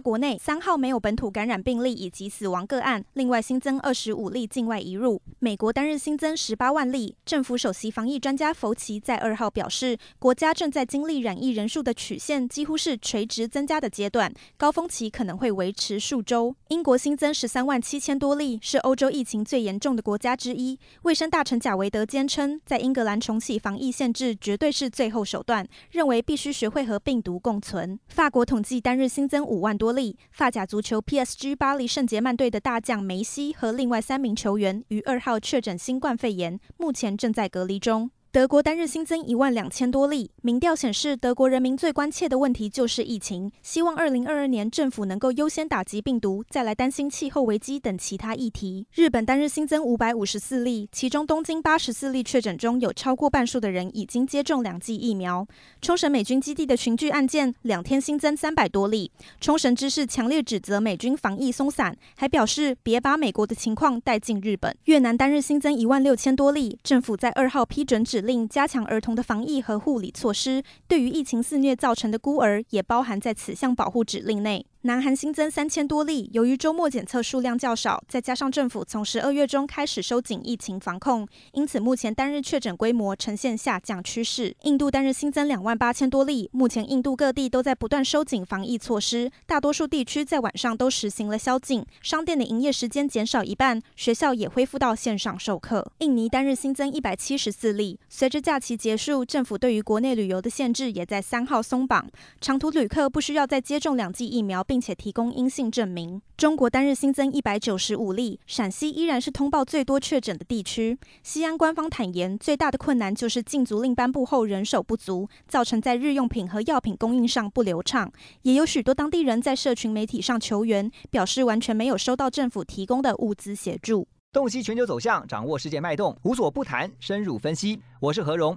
国内三号没有本土感染病例以及死亡个案，另外新增二十五例境外移入。美国单日新增十八万例。政府首席防疫专家弗奇在二号表示，国家正在经历染疫人数的曲线几乎是垂直增加的阶段，高峰期可能会维持数周。英国新增十三万七千多例，是欧洲疫情最严重的国家之一。卫生大臣贾维德坚称，在英格兰重启防疫限制绝对是最后手段，认为必须学会和病毒共存。法国统计单日新增五万多利，发甲足球 PSG 巴黎圣杰曼队的大将梅西和另外三名球员于二号确诊新冠肺炎，目前正在隔离中。德国单日新增一万两千多例。民调显示，德国人民最关切的问题就是疫情，希望二零二二年政府能够优先打击病毒，再来担心气候危机等其他议题。日本单日新增五百五十四例，其中东京八十四例确诊中有超过半数的人已经接种两剂疫苗。冲绳美军基地的群聚案件，两天新增三百多例。冲绳知事强烈指责美军防疫松散，还表示别把美国的情况带进日本。越南单日新增一万六千多例，政府在二号批准指。令加强儿童的防疫和护理措施，对于疫情肆虐造成的孤儿也包含在此项保护指令内。南韩新增三千多例，由于周末检测数量较少，再加上政府从十二月中开始收紧疫情防控，因此目前单日确诊规模呈现下降趋势。印度单日新增两万八千多例，目前印度各地都在不断收紧防疫措施，大多数地区在晚上都实行了宵禁，商店的营业时间减少一半，学校也恢复到线上授课。印尼单日新增一百七十四例，随着假期结束，政府对于国内旅游的限制也在三号松绑，长途旅客不需要再接种两剂疫苗。并且提供阴性证明。中国单日新增一百九十五例，陕西依然是通报最多确诊的地区。西安官方坦言，最大的困难就是禁足令颁布后人手不足，造成在日用品和药品供应上不流畅。也有许多当地人在社群媒体上求援，表示完全没有收到政府提供的物资协助。洞悉全球走向，掌握世界脉动，无所不谈，深入分析。我是何荣。